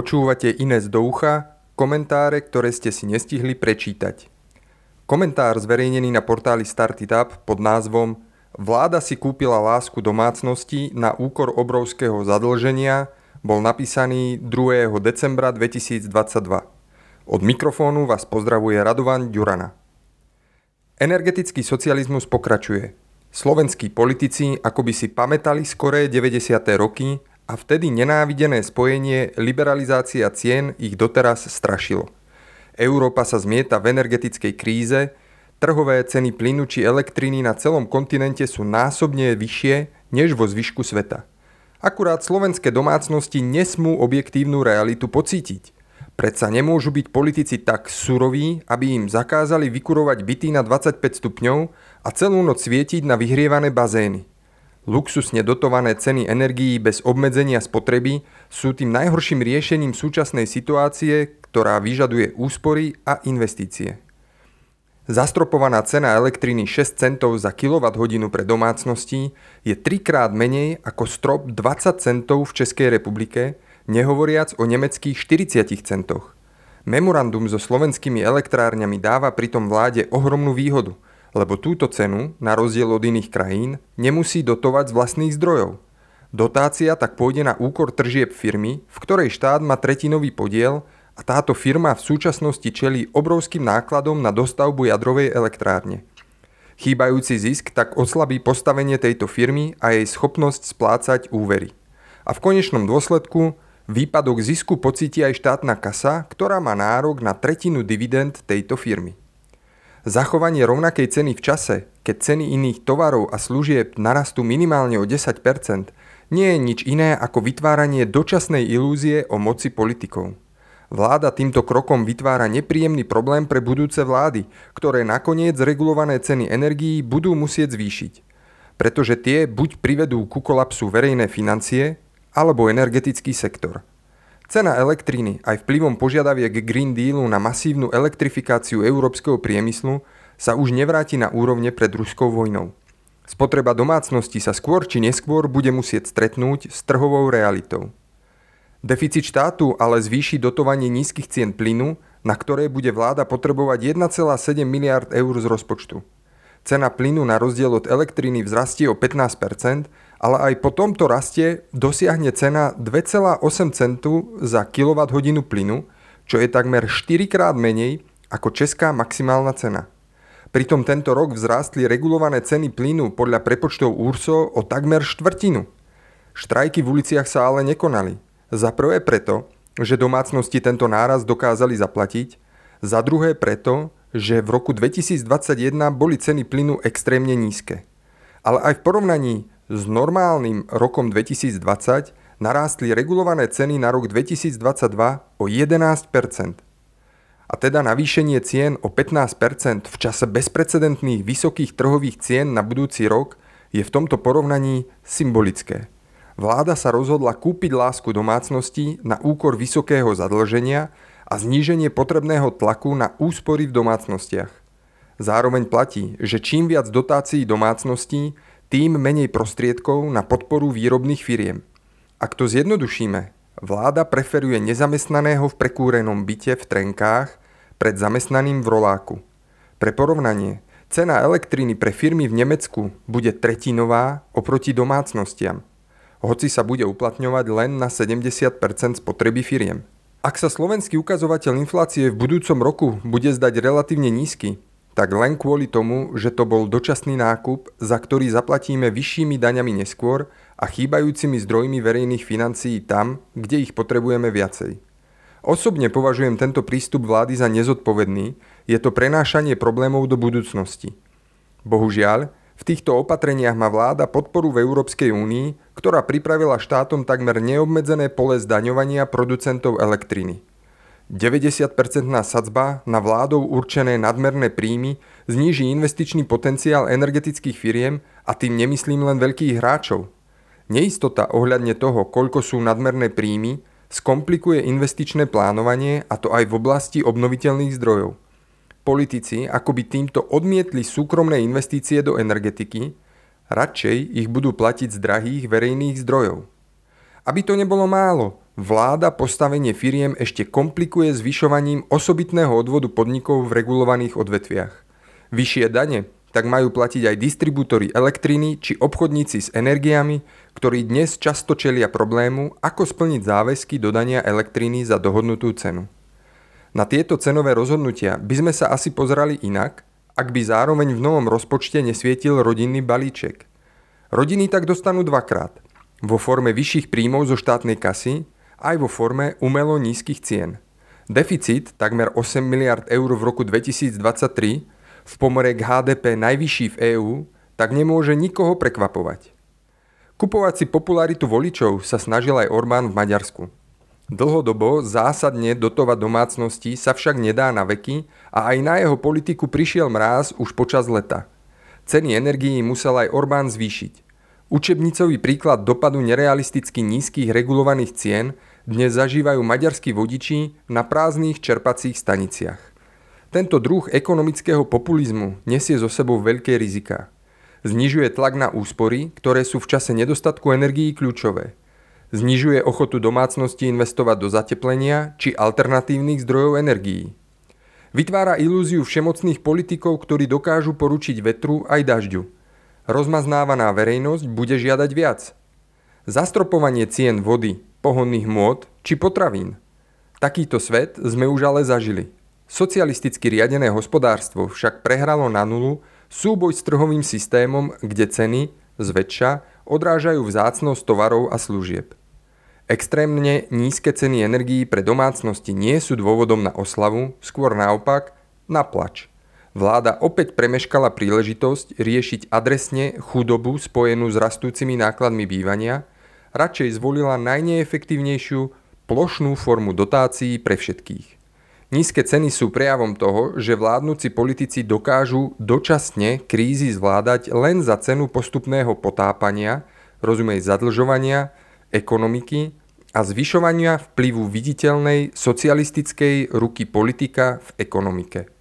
Počúvate Ines do ucha, komentáre, ktoré ste si nestihli prečítať. Komentár zverejnený na portáli Startup pod názvom Vláda si kúpila lásku domácnosti na úkor obrovského zadlženia bol napísaný 2. decembra 2022. Od mikrofónu vás pozdravuje Radovan Ďurana. Energetický socializmus pokračuje. Slovenskí politici akoby si pamätali skoré 90. roky a vtedy nenávidené spojenie liberalizácia cien ich doteraz strašilo. Európa sa zmieta v energetickej kríze, trhové ceny plynu či elektriny na celom kontinente sú násobne vyššie než vo zvyšku sveta. Akurát slovenské domácnosti nesmú objektívnu realitu pocítiť. Predsa nemôžu byť politici tak suroví, aby im zakázali vykurovať byty na 25 stupňov a celú noc svietiť na vyhrievané bazény. Luxusne dotované ceny energií bez obmedzenia spotreby sú tým najhorším riešením súčasnej situácie, ktorá vyžaduje úspory a investície. Zastropovaná cena elektriny 6 centov za kWh pre domácnosti je trikrát menej ako strop 20 centov v Českej republike, nehovoriac o nemeckých 40 centoch. Memorandum so slovenskými elektrárňami dáva pritom vláde ohromnú výhodu – lebo túto cenu, na rozdiel od iných krajín, nemusí dotovať z vlastných zdrojov. Dotácia tak pôjde na úkor tržieb firmy, v ktorej štát má tretinový podiel a táto firma v súčasnosti čelí obrovským nákladom na dostavbu jadrovej elektrárne. Chýbajúci zisk tak oslabí postavenie tejto firmy a jej schopnosť splácať úvery. A v konečnom dôsledku výpadok zisku pocíti aj štátna kasa, ktorá má nárok na tretinu dividend tejto firmy. Zachovanie rovnakej ceny v čase, keď ceny iných tovarov a služieb narastú minimálne o 10 nie je nič iné ako vytváranie dočasnej ilúzie o moci politikov. Vláda týmto krokom vytvára nepríjemný problém pre budúce vlády, ktoré nakoniec regulované ceny energií budú musieť zvýšiť. Pretože tie buď privedú ku kolapsu verejné financie, alebo energetický sektor – Cena elektriny aj vplyvom požiadaviek Green Dealu na masívnu elektrifikáciu európskeho priemyslu sa už nevráti na úrovne pred ruskou vojnou. Spotreba domácnosti sa skôr či neskôr bude musieť stretnúť s trhovou realitou. Deficit štátu ale zvýši dotovanie nízkych cien plynu, na ktoré bude vláda potrebovať 1,7 miliard eur z rozpočtu. Cena plynu na rozdiel od elektriny vzrastie o 15 ale aj po tomto raste dosiahne cena 2,8 centu za kWh plynu, čo je takmer 4 krát menej ako česká maximálna cena. Pritom tento rok vzrástli regulované ceny plynu podľa prepočtov URSO o takmer štvrtinu. Štrajky v uliciach sa ale nekonali. Za prvé preto, že domácnosti tento náraz dokázali zaplatiť, za druhé preto, že v roku 2021 boli ceny plynu extrémne nízke. Ale aj v porovnaní s normálnym rokom 2020 narástli regulované ceny na rok 2022 o 11% A teda navýšenie cien o 15% v čase bezprecedentných vysokých trhových cien na budúci rok je v tomto porovnaní symbolické. Vláda sa rozhodla kúpiť lásku domácností na úkor vysokého zadlženia a zníženie potrebného tlaku na úspory v domácnostiach. Zároveň platí, že čím viac dotácií domácností, tým menej prostriedkov na podporu výrobných firiem. Ak to zjednodušíme, vláda preferuje nezamestnaného v prekúrenom byte v trenkách pred zamestnaným v roláku. Pre porovnanie, cena elektriny pre firmy v Nemecku bude tretinová oproti domácnostiam, hoci sa bude uplatňovať len na 70% spotreby firiem. Ak sa slovenský ukazovateľ inflácie v budúcom roku bude zdať relatívne nízky, tak len kvôli tomu, že to bol dočasný nákup, za ktorý zaplatíme vyššími daňami neskôr a chýbajúcimi zdrojmi verejných financií tam, kde ich potrebujeme viacej. Osobne považujem tento prístup vlády za nezodpovedný, je to prenášanie problémov do budúcnosti. Bohužiaľ, v týchto opatreniach má vláda podporu v Európskej únii, ktorá pripravila štátom takmer neobmedzené pole zdaňovania producentov elektriny. 90-percentná sadzba na vládou určené nadmerné príjmy zníži investičný potenciál energetických firiem a tým nemyslím len veľkých hráčov. Neistota ohľadne toho, koľko sú nadmerné príjmy, skomplikuje investičné plánovanie a to aj v oblasti obnoviteľných zdrojov. Politici akoby týmto odmietli súkromné investície do energetiky, radšej ich budú platiť z drahých verejných zdrojov. Aby to nebolo málo, vláda postavenie firiem ešte komplikuje zvyšovaním osobitného odvodu podnikov v regulovaných odvetviach. Vyššie dane tak majú platiť aj distribútory elektriny či obchodníci s energiami, ktorí dnes často čelia problému, ako splniť záväzky dodania elektriny za dohodnutú cenu. Na tieto cenové rozhodnutia by sme sa asi pozerali inak, ak by zároveň v novom rozpočte nesvietil rodinný balíček. Rodiny tak dostanú dvakrát. Vo forme vyšších príjmov zo štátnej kasy, aj vo forme umelo nízkych cien. Deficit, takmer 8 miliard eur v roku 2023, v pomere k HDP najvyšší v EÚ, tak nemôže nikoho prekvapovať. Kupovať si popularitu voličov sa snažil aj Orbán v Maďarsku. Dlhodobo zásadne dotovať domácnosti sa však nedá na veky a aj na jeho politiku prišiel mráz už počas leta. Ceny energií musel aj Orbán zvýšiť. Učebnicový príklad dopadu nerealisticky nízkych regulovaných cien dnes zažívajú maďarskí vodiči na prázdnych čerpacích staniciach. Tento druh ekonomického populizmu nesie zo sebou veľké rizika. Znižuje tlak na úspory, ktoré sú v čase nedostatku energií kľúčové. Znižuje ochotu domácnosti investovať do zateplenia či alternatívnych zdrojov energií. Vytvára ilúziu všemocných politikov, ktorí dokážu poručiť vetru aj dažďu. Rozmaznávaná verejnosť bude žiadať viac. Zastropovanie cien vody, pohonných môd či potravín. Takýto svet sme už ale zažili. Socialisticky riadené hospodárstvo však prehralo na nulu súboj s trhovým systémom, kde ceny, zväčša, odrážajú vzácnosť tovarov a služieb. Extrémne nízke ceny energií pre domácnosti nie sú dôvodom na oslavu, skôr naopak na plač. Vláda opäť premeškala príležitosť riešiť adresne chudobu spojenú s rastúcimi nákladmi bývania, radšej zvolila najneefektívnejšiu plošnú formu dotácií pre všetkých. Nízke ceny sú prejavom toho, že vládnúci politici dokážu dočasne krízy zvládať len za cenu postupného potápania, rozumej zadlžovania, ekonomiky a zvyšovania vplyvu viditeľnej socialistickej ruky politika v ekonomike.